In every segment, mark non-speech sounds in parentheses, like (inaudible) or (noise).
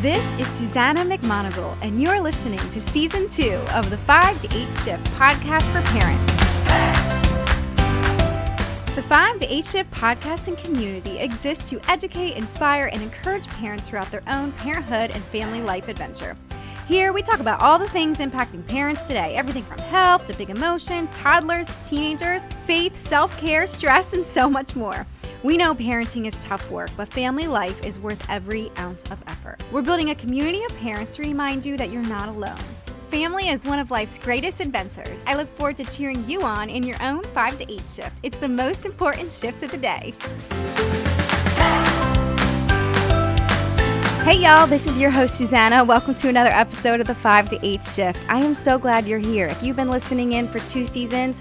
This is Susannah McMonagle, and you're listening to season two of the 5 to 8 Shift podcast for parents. The 5 to 8 Shift podcast and community exists to educate, inspire, and encourage parents throughout their own parenthood and family life adventure. Here, we talk about all the things impacting parents today everything from health to big emotions, toddlers to teenagers, faith, self care, stress, and so much more. We know parenting is tough work, but family life is worth every ounce of effort. We're building a community of parents to remind you that you're not alone. Family is one of life's greatest adventures. I look forward to cheering you on in your own 5 to 8 shift. It's the most important shift of the day. Hey y'all, this is your host Susannah. Welcome to another episode of the 5 to 8 shift. I am so glad you're here. If you've been listening in for two seasons,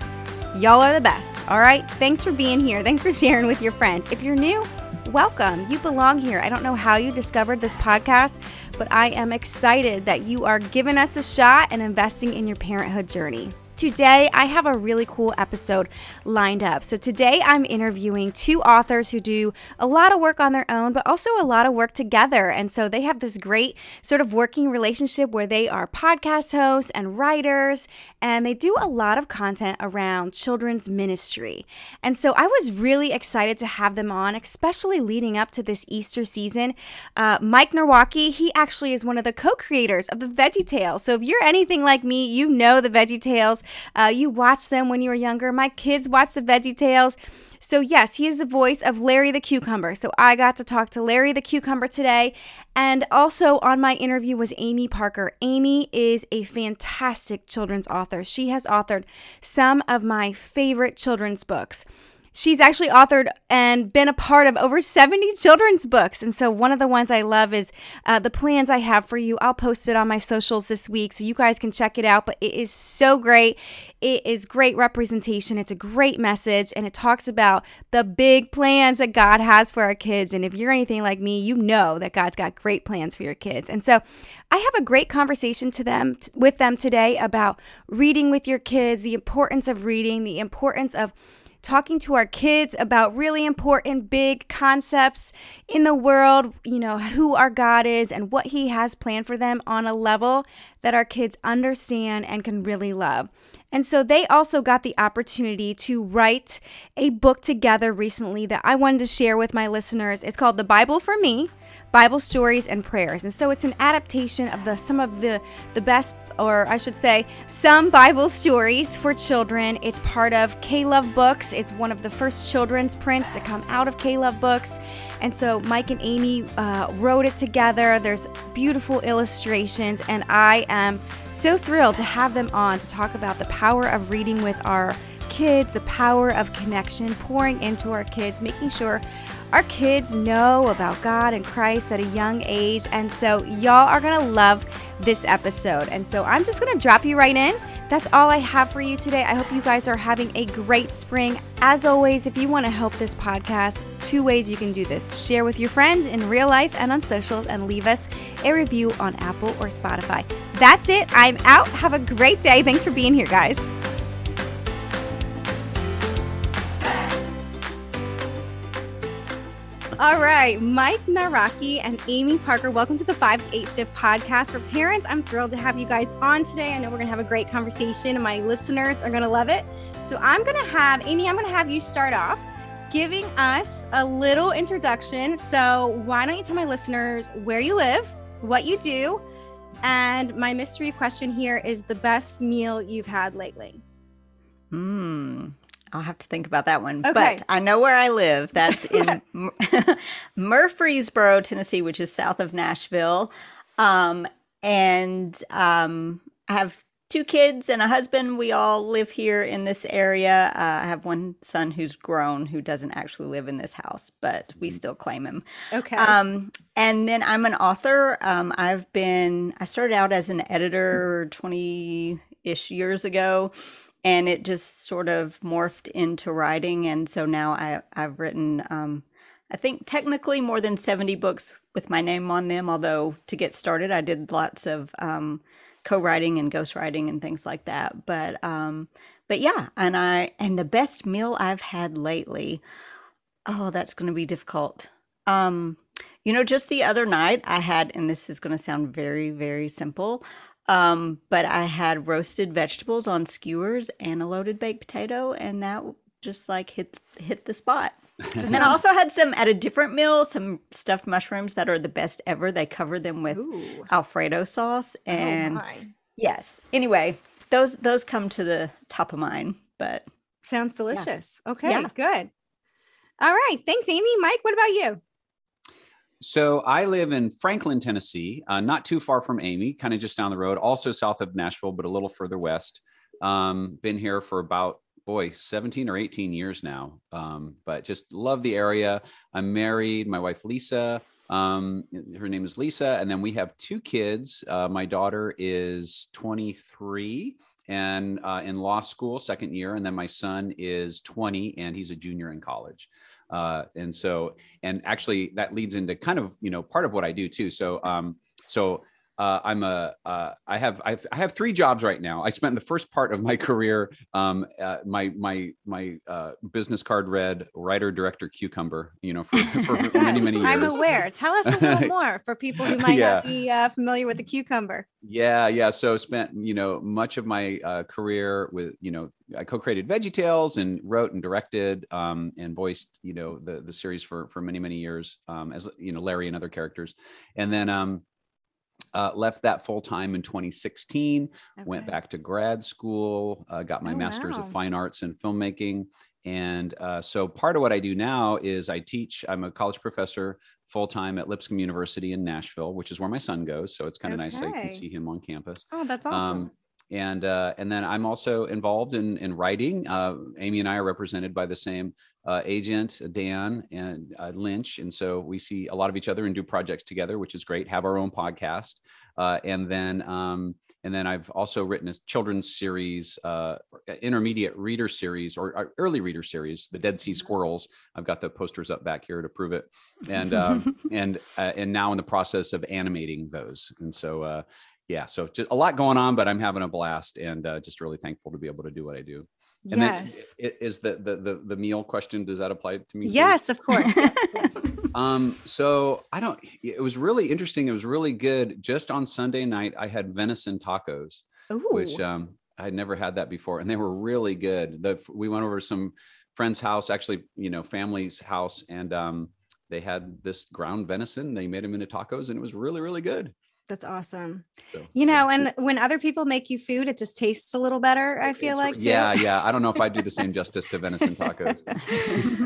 y'all are the best. All right? Thanks for being here. Thanks for sharing with your friends. If you're new, welcome. You belong here. I don't know how you discovered this podcast, but I am excited that you are giving us a shot and investing in your parenthood journey. Today, I have a really cool episode lined up. So, today I'm interviewing two authors who do a lot of work on their own, but also a lot of work together. And so, they have this great sort of working relationship where they are podcast hosts and writers, and they do a lot of content around children's ministry. And so, I was really excited to have them on, especially leading up to this Easter season. Uh, Mike Nawrocki, he actually is one of the co creators of the VeggieTales. So, if you're anything like me, you know the VeggieTales. Uh, you watched them when you were younger. My kids watched the VeggieTales. So, yes, he is the voice of Larry the Cucumber. So, I got to talk to Larry the Cucumber today. And also on my interview was Amy Parker. Amy is a fantastic children's author. She has authored some of my favorite children's books. She's actually authored and been a part of over 70 children's books. And so, one of the ones I love is uh, The Plans I Have for You. I'll post it on my socials this week so you guys can check it out. But it is so great. It is great representation. It's a great message. And it talks about the big plans that God has for our kids. And if you're anything like me, you know that God's got great plans for your kids. And so, I have a great conversation to them with them today about reading with your kids, the importance of reading, the importance of talking to our kids about really important big concepts in the world, you know, who our God is and what He has planned for them on a level that our kids understand and can really love. And so they also got the opportunity to write a book together recently that I wanted to share with my listeners. It's called The Bible for Me. Bible stories and prayers. And so it's an adaptation of the some of the the best or I should say, some Bible stories for children. It's part of K Love Books. It's one of the first children's prints to come out of K Love Books. And so Mike and Amy uh, wrote it together. There's beautiful illustrations, and I am so thrilled to have them on to talk about the power of reading with our kids, the power of connection, pouring into our kids, making sure our kids know about God and Christ at a young age. And so, y'all are to love this episode. And so, I'm just to drop you right in. That's all I have for you today. I hope you guys are having a great spring. As always, if you want to help this podcast, two ways you can do this share with your friends in real life and on socials, and leave us a review on Apple or Spotify. That's it. I'm out. Have a great day. Thanks for being here, guys. All right, Mike Nawrocki and Amy Parker, welcome to the 5 to 8 Shift podcast for parents. I'm thrilled to have you guys on today. I know we're going to have a great conversation, and my listeners are going to love it. So, I'm going to have Amy, I'm going to have you start off giving us a little introduction. So, why don't you tell my listeners where you live, what you do, and my mystery question here is the best meal you've had lately? Hmm. I'll have to think about that one. Okay. But I know where I live. That's (laughs) in (laughs) Murfreesboro, Tennessee, which is south of Nashville. Um, and um, I have two kids and a husband. We all live here in this area. Uh, I have one son who's grown who doesn't actually live in this house, but we mm. still claim him. Okay. Um, and then I'm an author. Um, I've been, I started out as an editor 20 ish years ago and it just sort of morphed into writing and so now I, i've written um, i think technically more than 70 books with my name on them although to get started i did lots of um, co-writing and ghostwriting and things like that but um, but yeah and i and the best meal i've had lately oh that's going to be difficult. Um, You know, just the other night I had, and this is going to sound very, very simple, um, but I had roasted vegetables on skewers and a loaded baked potato, and that just like hit hit the spot. (laughs) and then I also had some at a different meal, some stuffed mushrooms that are the best ever. They cover them with Ooh. Alfredo sauce, Oh and my. yes. Anyway, those those come to the top of mine, but Sounds delicious. Okay, Yeah. good. All right. Thanks, Amy. Mike, what about you? So I live in Franklin, Tennessee, uh, not too far from Amy, kind of just down the road, also south of Nashville, but a little further west. Um, been here for about boy 17 or 18 years now. Um, but just love the area. I'm married my wife lisa. Um, her name is lisa and then we have two kids. Uh, my daughter is 23 and uh, in law school second year and then my son is 20 and he's a junior in college uh, and so and actually that leads into kind of you know part of what i do too. So um, so uh, I'm a uh, I have I've, I have three jobs right now. I spent the first part of my career. Um, uh, my my my uh, business card read writer director cucumber. You know for, for (laughs) many many years. I'm aware. Tell us a little (laughs) more for people who might Yeah. not be uh, familiar with the cucumber. Yeah, yeah. So spent you know much of my uh, career with you know I co-created VeggieTales and wrote and directed um, and voiced you know the the series for for many many years um, as you know Larry and other characters, and then um, uh, left that full time in 2016. Went back to grad school, uh, got my Oh, master's wow. of fine arts in filmmaking, and uh, so part of what I do now is I teach. I'm a college professor full time at Lipscomb University in Nashville, which is where my son goes. So it's kind of nice I can see him on campus Oh, that's awesome. um, and uh, and then I'm also involved in in writing. Uh, Amy and I are represented by the same uh, agent, Dan and uh, Lynch, and so we see a lot of each other and do projects together, which is great. Have our own podcast, uh, and then um, and then I've also written a children's series, uh, intermediate reader series or, early reader series, the Dead Sea Squirrels. I've got the posters up back here to prove it, and (laughs) um, and uh, and now in the process of animating those, and so. Yeah, so just a lot going on, but I'm having a blast and uh, just really thankful to be able to do what I do. And yes. then is the, the the the meal question? Does that apply to me? too? Yes, of course. (laughs) Um. So I don't. It was really interesting. It was really good. Just on Sunday night, I had venison tacos, Ooh. which um I had never had that before, and they were really good. The we went over to some friend's house, actually, you know, family's house, and um they had this ground venison. They made them into tacos, and it was really really good. That's awesome. So, You know, and when other people make you food, it just tastes a little better. I feel like, too. yeah, yeah. I don't know if I'd do the same (laughs) justice to venison tacos.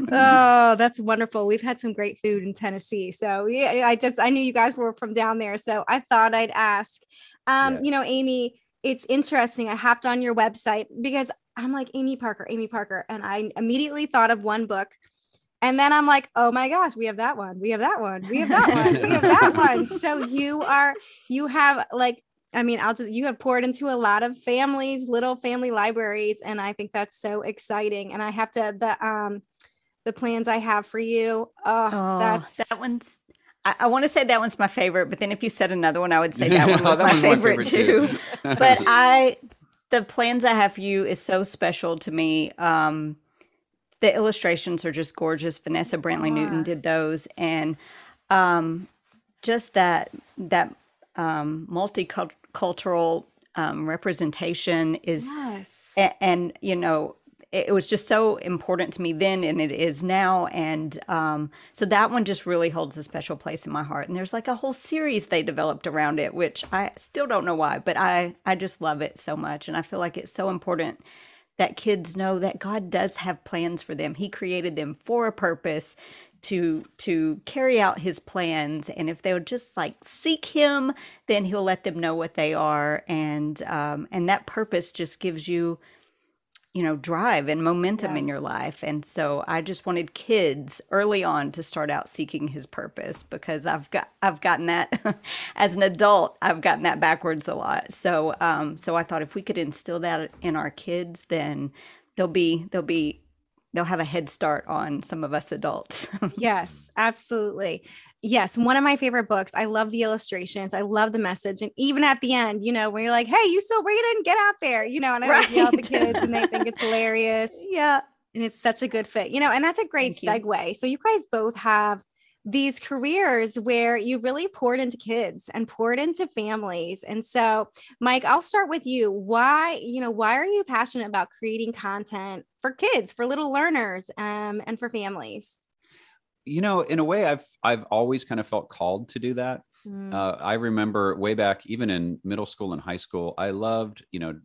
(laughs) Oh, that's wonderful. We've had some great food in Tennessee. So yeah, I just I knew you guys were from down there. So I thought I'd ask. Um, Yeah. you know, Amy, it's interesting. I hopped on your website because I'm like Amy Parker, Amy Parker, and I immediately thought of one book. And then I'm like, oh my gosh, we have that one. We have that one. We have that one. We have that (laughs) one. So you are, you have like, I mean, I'll just, you have poured into a lot of families, little family libraries. And I think that's so exciting. And I have to, the, um, the plans I have for you. Oh, Oh, that's that one's. I, I want to say that one's my favorite, but then if you said another one, I would say that (laughs) one was that my, one's favorite, too. (laughs) but but I, the plans I have for you is so special to me. Um, the illustrations are just gorgeous. Vanessa Brantley are. Newton did those, and um, just that that um, multicultural um, representation is yes. a- and, you know it, it was just so important to me then and it is now and um, so that one just really holds a special place in my heart and there's like a whole series they developed around it which i still don't know why but i i just love it so much and i feel like it's so important that kids know that god does have plans for them. He created them for a purpose to to carry out his plans. And if they'll just like seek him then he'll let them know what they are. And um and that purpose just gives you you know drive and momentum in your life. And so i just wanted kids early on to start out seeking his purpose because i've got i've gotten that (laughs) as an adult i've gotten that backwards a lot. So um so i thought if we could instill that in our kids then they'll be they'll be they'll have a head start on some of us adults. (laughs) Yes, absolutely. Yes, one of my favorite books. I love the illustrations. I love the message. And even at the end, you know, where you're like, hey, you still reading? Get out there, you know, and I always yell at the kids and they think it's (laughs) hilarious. yeah And it's such a good fit, you know, and that's a great Thank segue. So you guys both have these careers where you really poured into kids and poured into families. And so, Mike, I'll start with you. Why, you know, why are you passionate about creating content for kids, for little learners, um, and for families? You know, in a way, I've I've always kind of felt called to do that. Mm. Uh, I remember way back, even in middle school and high school, I loved, you know,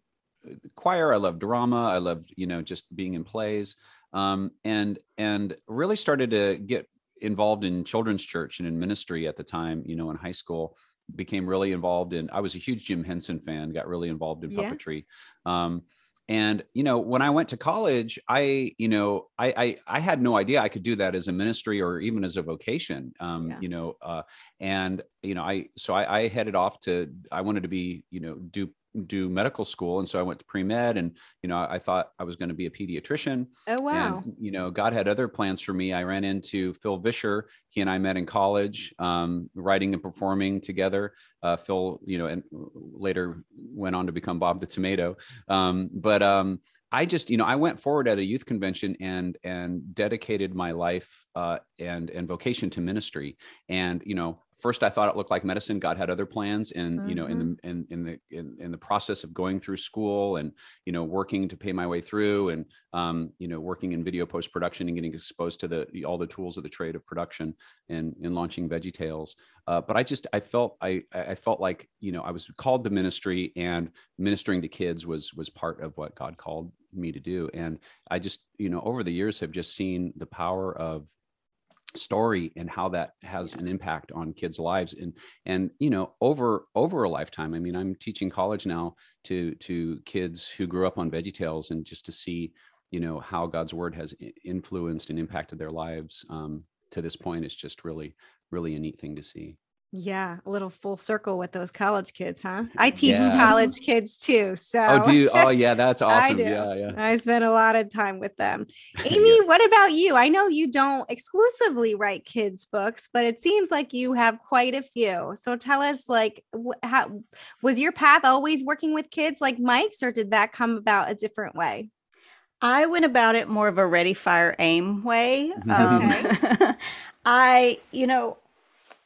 choir. I loved drama. I loved, you know, just being in plays, um, and and really started to get involved in children's church and in ministry at the time. You know, in high school, became really involved in. I was a huge Jim Henson fan. Got really involved in yeah. puppetry. Um, and you know when i went to college i you know I, I i had no idea i could do that as a ministry or even as a vocation um yeah. you know uh and you know i so I, I headed off to i wanted to be you know do do medical school and so i went to pre-med and you know i thought i was going to be a pediatrician. Oh wow. and, you know god had other plans for me. I ran into phil vischer. He and i met in college um, writing and performing together. Uh, phil you know and later went on to become bob the tomato. Um, but um, I just, you know, I went forward at a youth convention and and dedicated my life uh, and and vocation to ministry. And you know, first I thought it looked like medicine. God had other plans, and mm-hmm. you know, in the mm-hmm. in, in the in, in, the process of going through school and you know working to pay my way through, and um, you know working in video post production and getting exposed to the all the tools of the trade of production and in launching VeggieTales. Uh, but I just I felt I I felt like you know I was called to ministry, and ministering to kids was was part of what God called me to do, and I just you know over the years have just seen the power of story and how that has an impact on kids lives and and you know over over a lifetime i mean i'm teaching college now to to kids who grew up on VeggieTales and just to see you know how god's word has influenced and impacted their lives um, to this point is just really really a neat thing to see yeah, a little full circle with those college kids, huh? I teach yeah. college kids too. So Oh, do you? Oh, yeah, (laughs) that's awesome. I do. Yeah, yeah. I spend a lot of time with them. (laughs) Amy, yeah. what about you? I know you don't exclusively write kids books, but it seems like you have quite a few. So tell us like how was your path always working with kids like Mike's or did that come about a different way? I went about it more of a ready fire aim way. Okay. (laughs) Um, I, you know,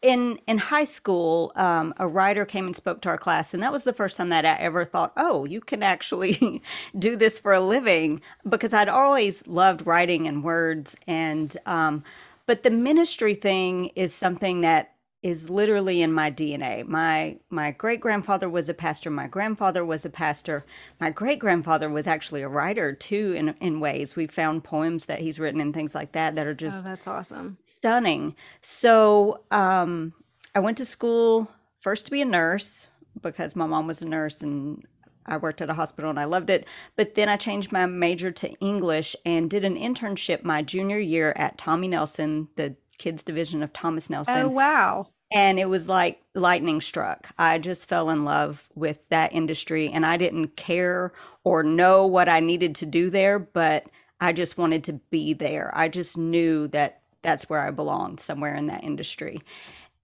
in in high school, um, a writer came and spoke to our class, and that was the first time that I ever thought, "Oh, you can actually (laughs) do this for a living." Because I'd always loved writing and words, and um, but the ministry thing is something that is literally in my DNA. My my great grandfather was a pastor. My grandfather was a pastor. My great grandfather was actually a writer too. In in ways, we found poems that he's written and things like that that are just oh, that's awesome, stunning. So um, I went to school first to be a nurse because my mom was a nurse and I worked at a hospital and I loved it. But then I changed my major to English and did an internship my junior year at Tommy Nelson, the kids division of Thomas Nelson. Oh, wow. And it was like lightning struck. I just fell in love with that industry and I didn't care or know what I needed to do there, but I just wanted to be there. I just knew that that's where I belonged, somewhere in that industry.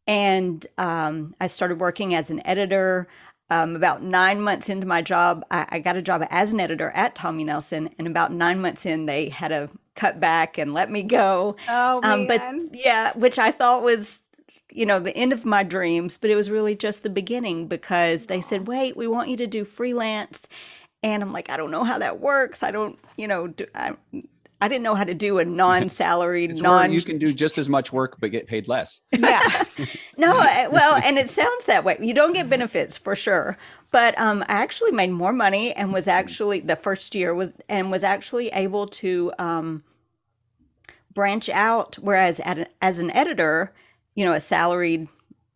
And um, I started working as an editor. Um, about nine months into my job, I, I, got a job as an editor at Tommy Nelson. And about nine months in, they had a cut back and let me go. Oh, um, but yeah, which I thought was, you know, the end of my dreams, but it was really just the beginning because they said, wait, we want you to do freelance. And I'm like, I don't know how that works. I don't, you know, do, I, I didn't know how to do a (laughs) non-salaried non. You can do just as much work but get paid less. Yeah. (laughs) no, well, and it sounds that way. You don't get benefits for sure, but um, I actually made more money and was actually the first year was and was actually able to um, branch out. Whereas at, as an editor, you know, a salaried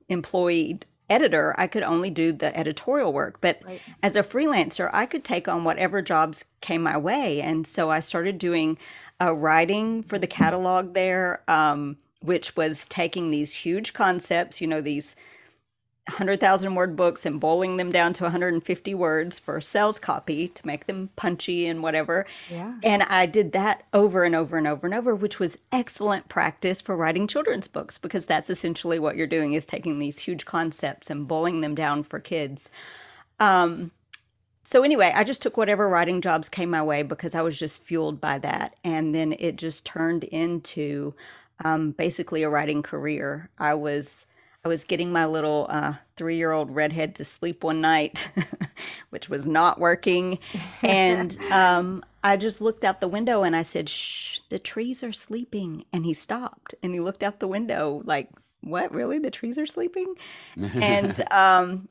employee editor, I could only do the editorial work. But right. as a freelancer, I could take on whatever jobs came my way. And so I started doing uh, writing for the catalog there, um, which was taking these huge concepts, you know, these 100,000 word books and boiling them down to 150 words for sales copy to make them punchy and whatever. Yeah. And I did that over and over and over and over, which was excellent practice for writing children's books because that's essentially what you're doing is taking these huge concepts and boiling them down for kids. Um, so anyway, I just took whatever writing jobs came my way because I was just fueled by that. And then it just turned into um, basically a writing career. I was I was getting my little uh, three year old redhead to sleep one night, (laughs) which was not working. And (laughs) um, I just looked out the window and I said, Shh, the trees are sleeping. And he stopped and he looked out the window like, What, really? The trees are sleeping? and, (laughs) um,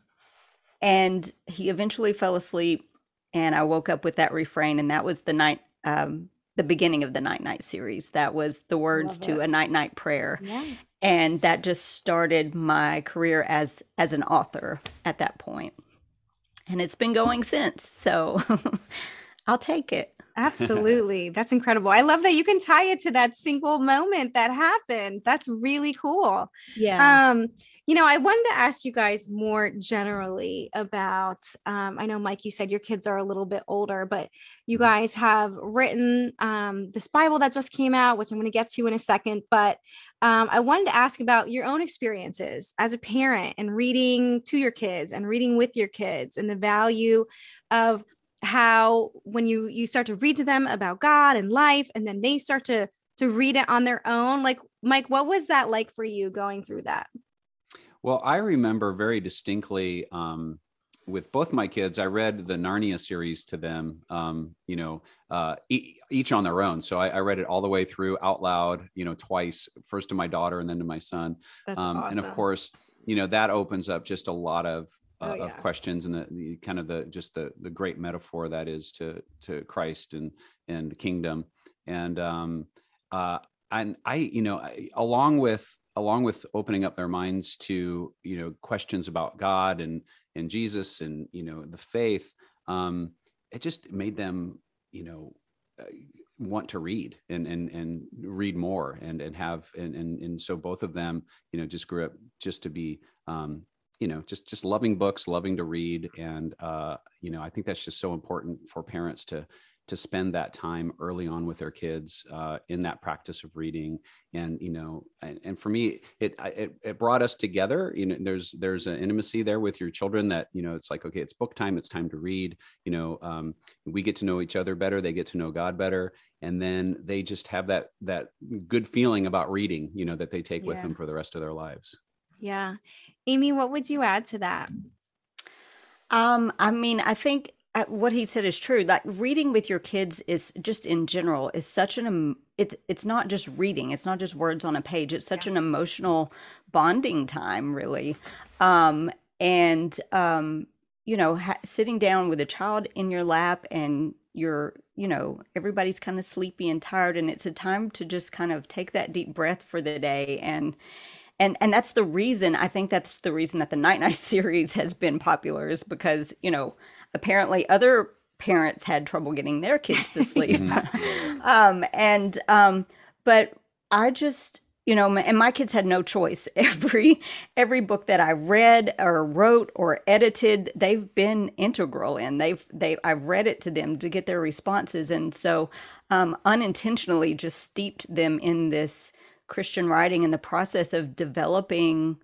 and he eventually fell asleep. And I woke up with that refrain. And that was the night, um, the beginning of the night night series. That was the words to a night night prayer. Yeah and that just started my career as as an author at that point. And it's been going since so (laughs) i'll take it. Absolutely. (laughs) That's incredible. I love that you can tie it to that single moment that happened. That's really cool. Yeah. Um you know, I wanted to ask you guys more generally about. Um, I know, Mike, you said your kids are a little bit older, but you mm-hmm. guys have written um, this Bible that just came out, which I'm going to get to in a second. But um, I wanted to ask about your own experiences as a parent and reading to your kids and reading with your kids and the value of how when you you start to read to them about God and life, and then they start to to read it on their own. Like, Mike, what was that like for you going through that? Well, I remember very distinctly um, with both my kids, I read the Narnia series to them, um, you know, uh, e- each on their own. So I, I, read it all the way through out loud, you know, twice, first to my daughter and then to my son. That's um, awesome. And of course, you know, that opens up just a lot of, uh, oh, yeah. of questions and the, the, kind of the, just the, the great metaphor that is to, to Christ and, and the kingdom. And, um, uh, and I, you know, I, along with along with opening up their minds to you know questions about god and and jesus and you know the faith um it just made them you know uh, want to read and and and read more and and have and and, and so both of them you know just grew up just to be um you know just just loving books loving to read and uh you know i think that's just so important for parents to to spend that time early on with their kids uh, in that practice of reading. And you know and, and for me it, it, it brought us together. You know there's there's an intimacy there with your children that you know it's like okay it's book time it's time to read. You know um, we get to know each other better they get to know god better. And then they just have that that good feeling about reading you know that they take yeah. with them for the rest of their lives. Yeah. Amy what would you add to that? Um i mean i think what he said is true. Like reading with your kids is just in general is such an it, it's not just reading. It's not just words on a page. It's such yeah. an emotional bonding time, really. Um, and um, you know, ha- sitting down with a child in your lap and you're, you know, everybody's kind of sleepy and tired, and it's a time to just kind of take that deep breath for the day and and and that's the reason I think that's the reason that the Night Night (laughs) series has been popular is because you know apparently other parents had trouble getting their kids to (laughs) sleep. Mm-hmm. (laughs) um, and um, but I just you know and my kids had no choice (laughs) every every book that i read or wrote or edited they've been integral in they've they i've read it to them to get their responses and so um, unintentionally just steeped them in this christian writing in the process of developing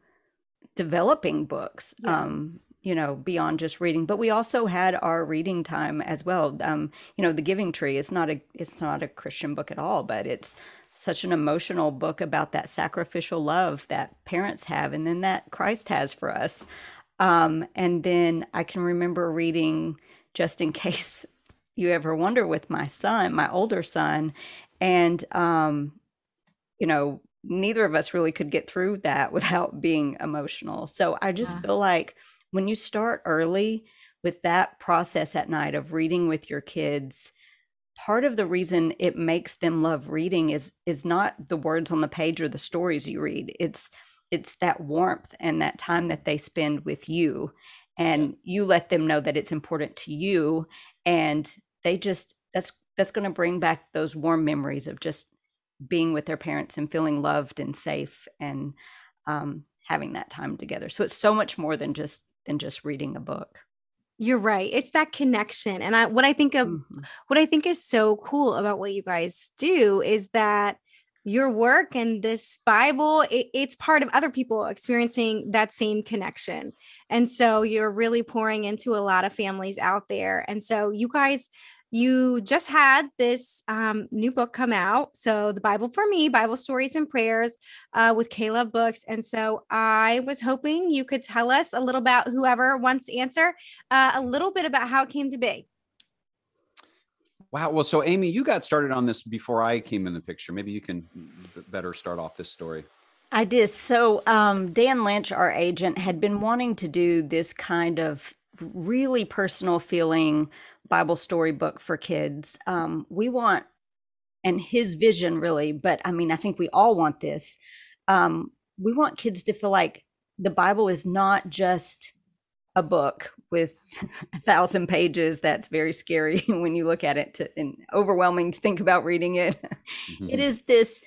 developing books yeah. um, you know beyond just reading. But we also had our reading time as well. Um you know the giving tree is not a it's not a christian book at all but it's such an emotional book about that sacrificial love that parents have and then that christ has for us. Um and then i can remember reading just in case (laughs) you ever wonder with my son my older son. And um you know neither of us really could get through that (laughs) without being emotional. So i just yeah. feel like when you start early with that process at night of reading with your kids part of the reason it makes them love reading is is not the words on the page or the stories you read. It's it's that warmth and that time that they spend with you. And you let them know that it's important to you and they just that's that's going to bring back those warm memories of just being with their parents and feeling loved and safe and um, having that time together. So it's so much more than just than just reading a book. You're right. It's that connection. And I what I think of mm-hmm. what I think is so cool about what you guys do is that your work and this Bible, it, it's part of other people experiencing that same connection. And so you're really pouring into a lot of families out there. And so you guys you just had this um, new book come out. So, The Bible for Me Bible Stories and Prayers uh, with K Love Books. And so, I was hoping you could tell us a little about whoever wants to answer uh, a little bit about how it came to be. Wow. Well, so Amy, you got started on this before I came in the picture. Maybe you can better start off this story. I did. So, um, Dan Lynch, our agent, had been wanting to do this kind of really personal feeling Bible story book for kids. Um, we want, and his vision really, but I mean, I think we all want this. Um, we want kids to feel like the Bible is not just a book with (laughs) a thousand pages that's very scary (laughs) when you look at it to, and overwhelming to think about reading it. (laughs) Mm-hmm. it is this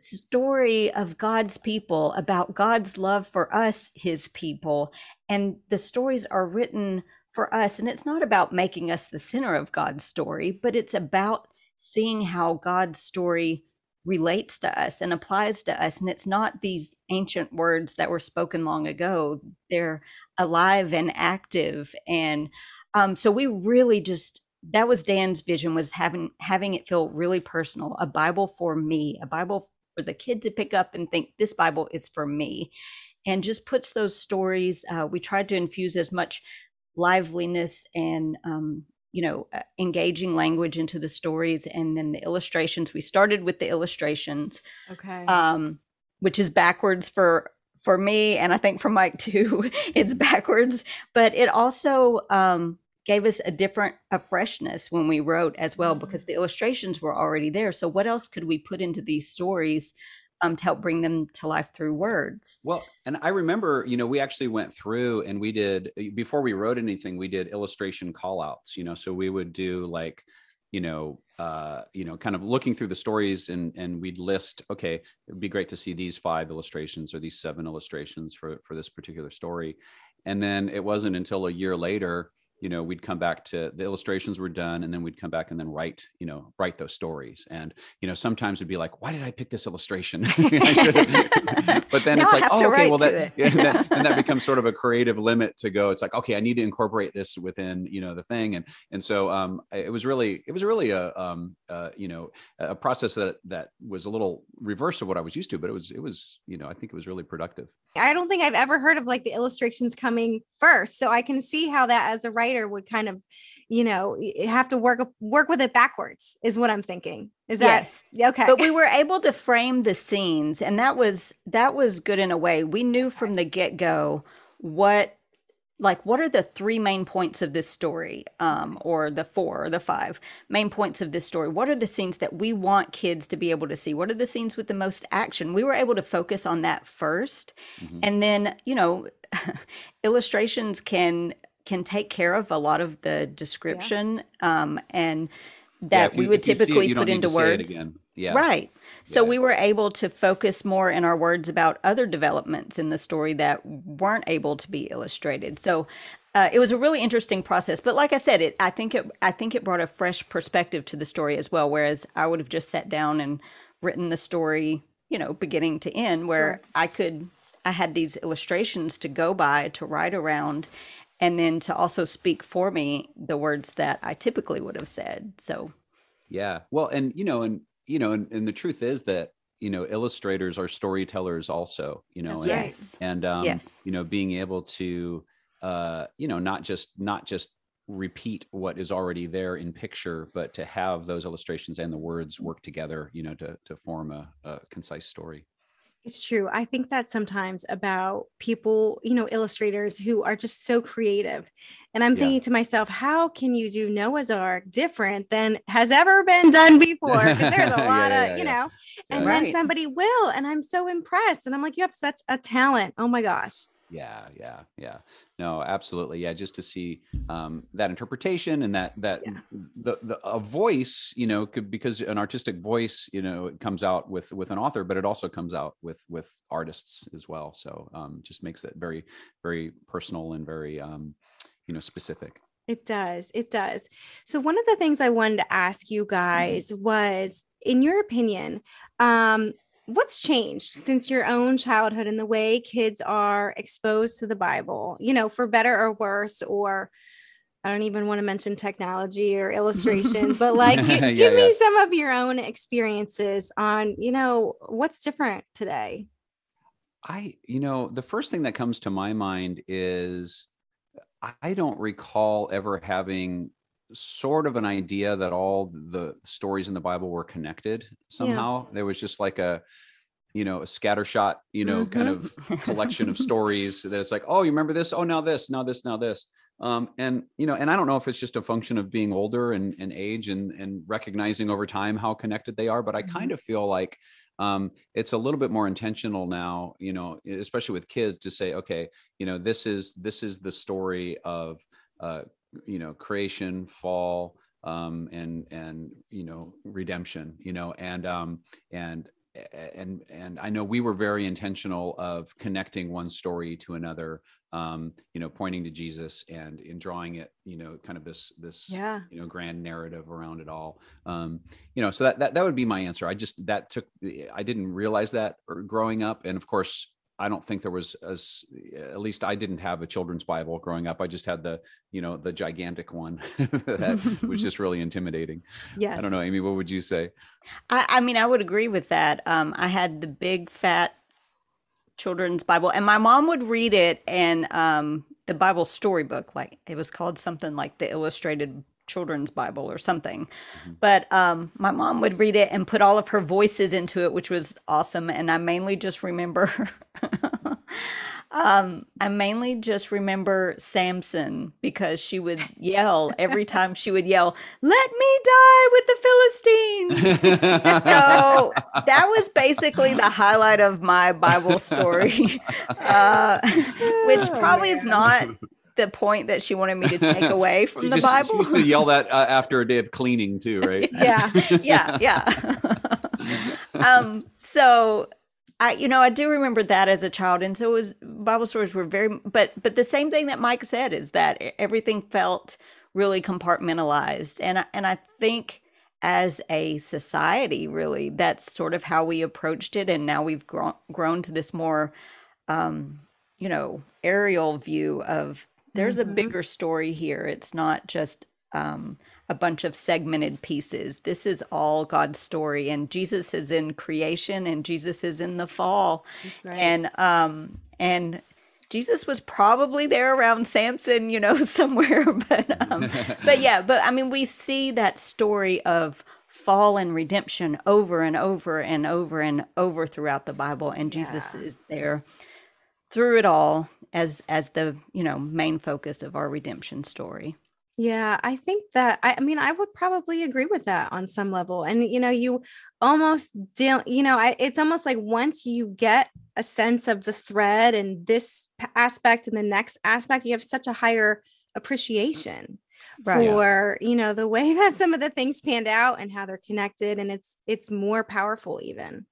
story of God's people about God's love for us, his people. And the stories are written for us. And it's not about making us the center of God's story, but it's about seeing how God's story relates to us and applies to us. And it's not these ancient words that were spoken long ago, they're alive and active. And um, so we really just that was Dan's vision was having having it feel really personal, a Bible for me, a Bible for the kid to pick up and think this Bible is for me, and just puts those stories. Uh, we tried to infuse as much liveliness and um, you know uh, engaging language into the stories and then the illustrations we started with the illustrations okay um which is backwards for for me and i think for mike too (laughs) it's backwards but it also um gave us a different a freshness when we wrote as well mm-hmm. because the illustrations were already there so what else could we put into these stories um, to help bring them to life through words. Well, and I remember, you know, we actually went through and we did eh, before we wrote anything, we did illustration call outs, you know, so we would do like, you know, uh, you know, kind of looking through the stories and and we'd list, okay, it'd be great to see these five illustrations or these seven illustrations for for this particular story. And then it wasn't until a year later you know we'd come back to the illustrations were done and then we'd come back and then write you know write those stories. And you know sometimes it'd be like why did i pick this illustration? (laughs) (laughs) But then now it's like oh okay well that, (laughs) and that and that becomes sort of a creative limit to go it's like okay i need to incorporate this within you know the thing. And and so um it was really it was really a um uh, you know a process that that was a little reverse of what i was used to but it was it was you know i think it was really productive. I don't think i've ever heard of like the illustrations coming first so i can see how that as a writer writer would kind of you know have to work work with it backwards is what i'm thinking. Is that yes. okay. But we were able to frame the scenes and that was that was good in a way. We knew from the get-go what like what are the three main points of this story um, or the four or the five main points of this story? What are the scenes that we want kids to be able to see? What are the scenes with the most action? We were able to focus on that 1st mm-hmm. and then you know (laughs) illustrations can can take care of a lot of the description yeah. um, and that yeah, we would typically it, put into words. Yeah. Right. So we were able to focus more in our words about other developments in the story that weren't able to be illustrated. So uh, it was a really interesting process. But like I said, it I think it I think it brought a fresh perspective to the story as well. Whereas I would have just sat down and written the story, you know, beginning to end, where sure. I could I had these illustrations to go by to write around and then to also speak for me the words that I typically would have said. So, yeah. Well, and you know, and you know, and, and the truth is that you know illustrators are storytellers also you know and, yes and um yes. you know being able to uh you know not just not just repeat what is already there in picture but to have those illustrations and the words work together you know to to form a, a concise story it's true. I think that sometimes about people, you know, illustrators who are just so creative. And I'm yeah. thinking to myself, how can you do Noah's Ark different than has ever been done before? Because there's a lot (laughs) yeah, yeah, of, you know, and right. then somebody will. And I'm so impressed. And I'm like, you have such a talent. Oh my gosh yeah yeah yeah no absolutely yeah just to see um, that interpretation and that that yeah. the, the a voice you know could because an artistic voice you know it comes out with with an author but it also comes out with with artists as well so um, just makes it very very personal and very um, you know specific it does it does so one of the things i wanted to ask you mm-hmm. guys was in your opinion um what's changed since your own childhood and the way kids are exposed to the Bible, you know, for better or worse, or I don't even want to mention technology or illustrations, but like (laughs) gi- Yeah, give me some of your own experiences on, you know, what's different today. I, you know, the first thing that comes to my mind is I don't recall ever having sort of an idea that all the stories in the Bible were connected somehow. There was just like a, you know, a scattershot, you know, kind of collection of (laughs) stories that it's like, oh, you remember this? Oh, now this, now this, now this. Um, and you know, and I don't know if it's just a function of being older and, and age and and recognizing over time how connected they are, but I kind of feel like um, it's a little bit more intentional now, you know, especially with kids to say, okay, you know, this is this is the story of uh, you know, creation, fall, um, and and you know, redemption, you know, and um, and and and I know we were very intentional of connecting one story to another, um, you know, pointing to Jesus and in drawing it, you know, kind of this this Yeah. you know grand narrative around it all. Um, you know, so that that that would be my answer. I just that took I didn't realize that growing up, and of course. I don't think there was as at least I didn't have a children's Bible growing up. I just had the, you know, the gigantic one (laughs) that was (laughs) just really intimidating. Yes. I don't know, Amy, what would you say? I, I mean, I would agree with that. Um, I had the big fat children's Bible, and my mom would read it and um, the Bible storybook, like it was called something like the Illustrated Children's Bible or something. But um, my mom would read it and put all of her voices into it, which was awesome. And I mainly just remember. (laughs) Um, I mainly just remember Samson because she would yell every time she would yell, "Let me die with the Philistines." so that was basically the highlight of my Bible story, (laughs) uh, which probably is not the point that she wanted me to take (laughs) away from She the just- She Bible. used to yell that uh, (laughs) after a day of cleaning too, right? (laughs) Yeah. yeah, yeah. um, so I, you know, I do remember that as a child, and so it was Bible stories were very, but but the same thing that Mike said is that everything felt really compartmentalized, and I, and I think as a society, really, that's sort of how we approached it, and now we've grown grown to this more, um, you know, aerial view of there's a bigger story here. It's not just um, a bunch of segmented pieces. This is all God's story, and Jesus is in creation, and Jesus is in the fall, right. and um, and Jesus was probably there around Samson, you know, (laughs) somewhere. But um, (laughs) but yeah, but I mean, we see that story of fall and redemption over and over and over and over throughout the Bible, and Jesus Yeah. is there through it all as as the you know main focus of our redemption story. Yeah, I think that I, I mean I would probably agree with that on some level. And you know, you almost don't, you know, I, it's almost like once you get a sense of the thread and this aspect and the next aspect, you have such a higher appreciation Right. for, you know, the way (laughs) that some of the things panned out and how they're connected and it's it's more powerful even.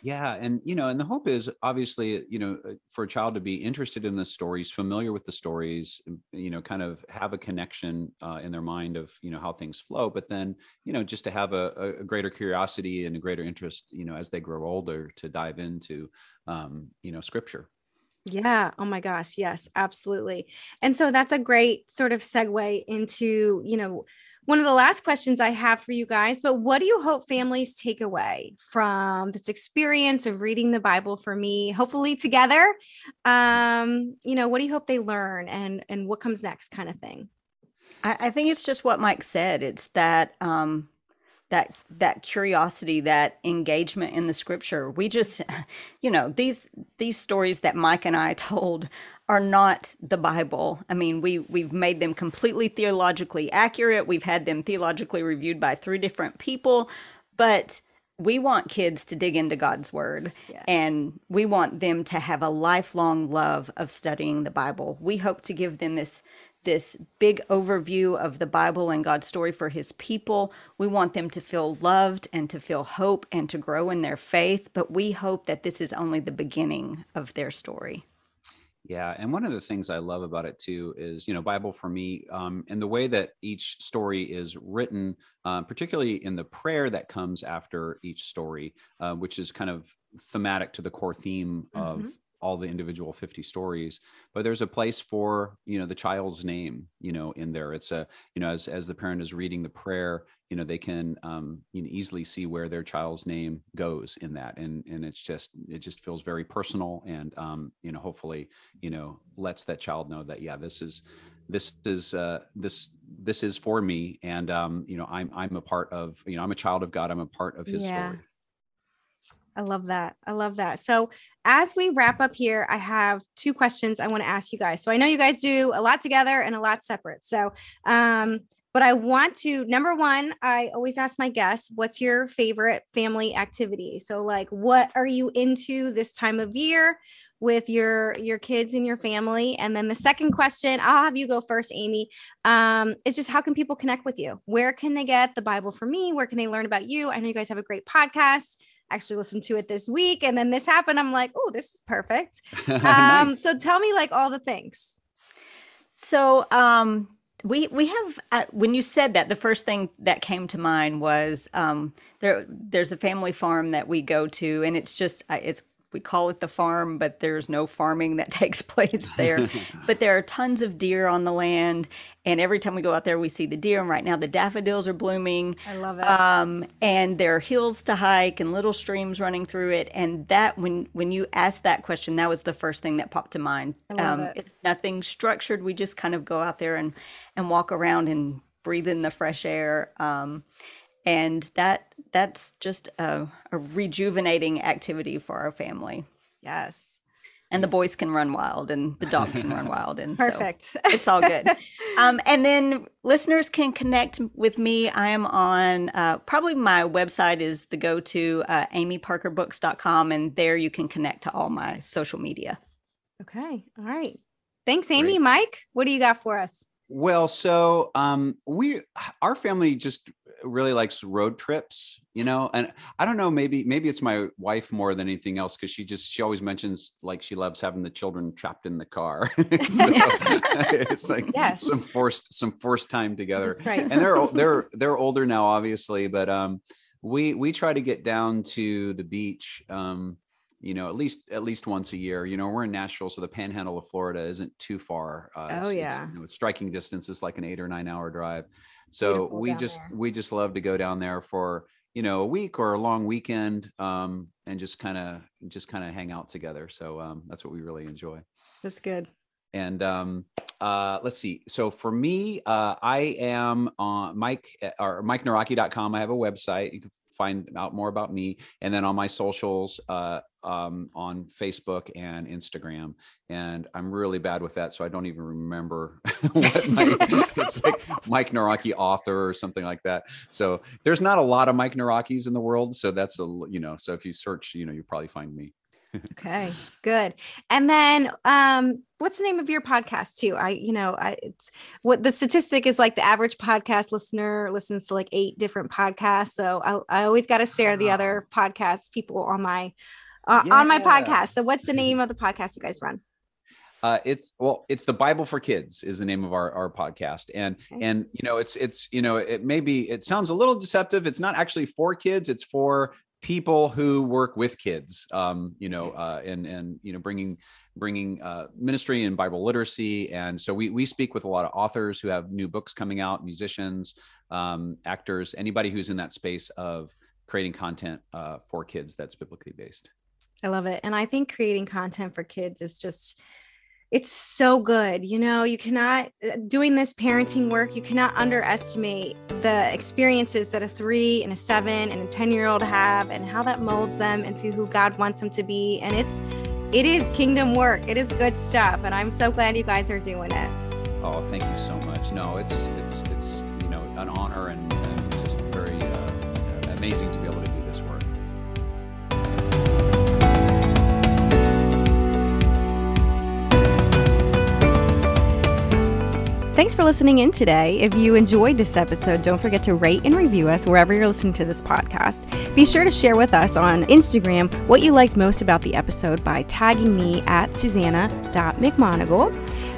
Yeah, and you know, and the hope is obviously, you know, uh, for a child to be interested in the stories, familiar with the stories, you know, kind of have a connection uh, in their mind of you know how things flow, but then you know just to have a- a greater curiosity and a greater interest, you know, as they grow older, to dive into, um, you know, scripture. Yeah. Oh my gosh. Yes, absolutely. And so that's a great sort of segue into, you know, one of the last questions I have for you guys, but what do you hope families take away from this experience of reading the Bible for me, hopefully together? Um, you know, what do you hope they learn and and what comes next kind of thing? I, I think it's just what Mike said. It's that um, that that curiosity, that engagement in the scripture. We just, (laughs) you know, these these stories that Mike and I (laughs) told are not the Bible. I mean, we we've made them completely theologically accurate. We've had them theologically reviewed by three different people, but we want kids to dig into God's word Yeah. and we want them to have a lifelong love of studying the Bible. We hope to give them this this big overview of the Bible and God's story for his people. We want them to feel loved and to feel hope and to grow in their faith, but we hope that this is only the beginning of their story. Yeah, and one of the things I love about it too is, you know, Bible for me, um, and the way that each story is written, um, particularly in the prayer that comes after each story, uh, which is kind of thematic to the core theme of Mhm. All the individual 50 stories but there's a place for you know the child's name you know in there. It's a you know as as the parent is reading the prayer you know they can um, you know easily see where their child's name goes in that. And and it's just it just feels very personal and um, you know hopefully you know lets that child know that yeah this is this is uh, this this is for me. And um, you know i'm i'm a part of you know i'm a child of god. I'm a part of his yeah. story I love that. I love that. So, as we wrap up here, I have two questions I want to ask you guys. So, I know you guys do a lot together and a lot separate. So, um, but I want to number one, I always ask my guests, what's your favorite family activity? So, like, what are you into this time of year? with your your kids and your family and then the second question i'll have you go first amy um, is just how can people connect with you where can they get the bible for me where can they learn about you i know you guys have a great podcast actually listened to it this week and then this happened i'm like oh this is perfect (laughs) um nice. so tell me like all the things so um we we have uh, when you said that the first thing that came to mind was um there there's a family farm that we go to and it's just uh, it's we call it the farm, but there's no farming that (laughs) takes place there. (laughs) but there are tons of deer on the land, and every time we go out there, we see the deer. And right now, the daffodils are blooming. I love it. Um, and there are hills to hike and little streams running through it. And that, when when you asked that question, that was the first thing that popped to mind. I love um, it. It's nothing structured. We just kind of go out there and and walk around and breathe in the fresh air. Um, and that that's just a, a rejuvenating activity for our family. Yes. And the boys can run wild and the dog can run (laughs) wild and perfect. so it's all good. (laughs) Um, and then listeners can connect with me. I am on uh, probably my website is the go to uh, amyparkerbooks.com and there you can connect to all my social media. Okay. All right. Thanks amy. Great. mike what do you got for us? Well, so um, we our family just really likes road trips, you know, and I don't know, maybe maybe it's my wife more than anything else because she just she always mentions like she loves having the children trapped in the car. (laughs) (laughs) it's like yes. some forced some forced time together. That's right. and they're (laughs) they're they're older now, obviously, but um, we we try to get down to the beach. Um, you know, at least at least once a year. You know, we're in Nashville, so the Panhandle of Florida isn't too far. Uh, oh it's, yeah, it's, you know, striking distance is like an eight or nine hour drive. So Beautiful we just there. we just love to go down there for you know a week or a long weekend, um, and just kind of just kind of hang out together. So um, that's what we really enjoy. That's good. And um, uh, let's see. So for me, uh, I am on Mike uh, or MikeNawrocki.com. I have a website. You can find out more about me. And then on my socials, uh, um, on Facebook and Instagram. And I'm really bad with that. So I don't even remember (laughs) what my, (laughs) it's like Mike Nawrocki author or something like that. So there's not a lot of Mike Nawrockis in the world. So that's a, you know, so if you search, you know, you probably find me okay good. And then um what's the name of your podcast too? I you know i it's what the statistic is like the average podcast listener listens to like eight different podcasts. So i, I always got to share the other (laughs) podcast people on my uh, yeah. on my podcast. So what's the (laughs) name of the podcast you guys run? Uh, it's well, it's the Bible for Kids is the name of our our podcast, and okay. and you know it's it's you know it maybe it sounds a little deceptive. It's not actually for kids; it's for people who work with kids um, you know uh, and and you know bringing bringing uh, ministry and bible literacy. And so we we speak with a lot of authors who have new books coming out musicians um, actors anybody who's in that space of creating content uh, for kids that's biblically based. I love it. And i think creating content for kids is just it's so good. You know, you cannot, uh, doing this parenting work, you cannot underestimate the experiences that a three and a seven and a 10 year old have and how that molds them into who God wants them to be. And it's, it is kingdom work. It is good stuff. And I'm so glad you guys are doing it. Oh, thank you so much. No, it's, it's, it's, you know, an honor and, and just very uh, amazing to be able Thanks for listening in today. If you enjoyed this episode, don't forget to rate and review us wherever you're listening to this podcast. Be sure to share with us on Instagram what you liked most about the episode by tagging me at susannah.mcmonagle.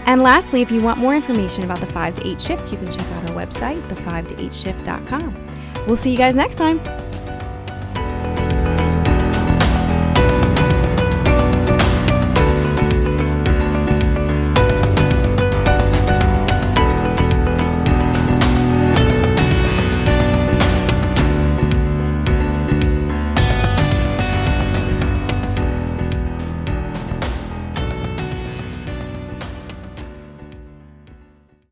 And lastly, if you want more information about the 5 to 8 shift, you can check out our website, the5to8shift.com. We'll see you guys next time.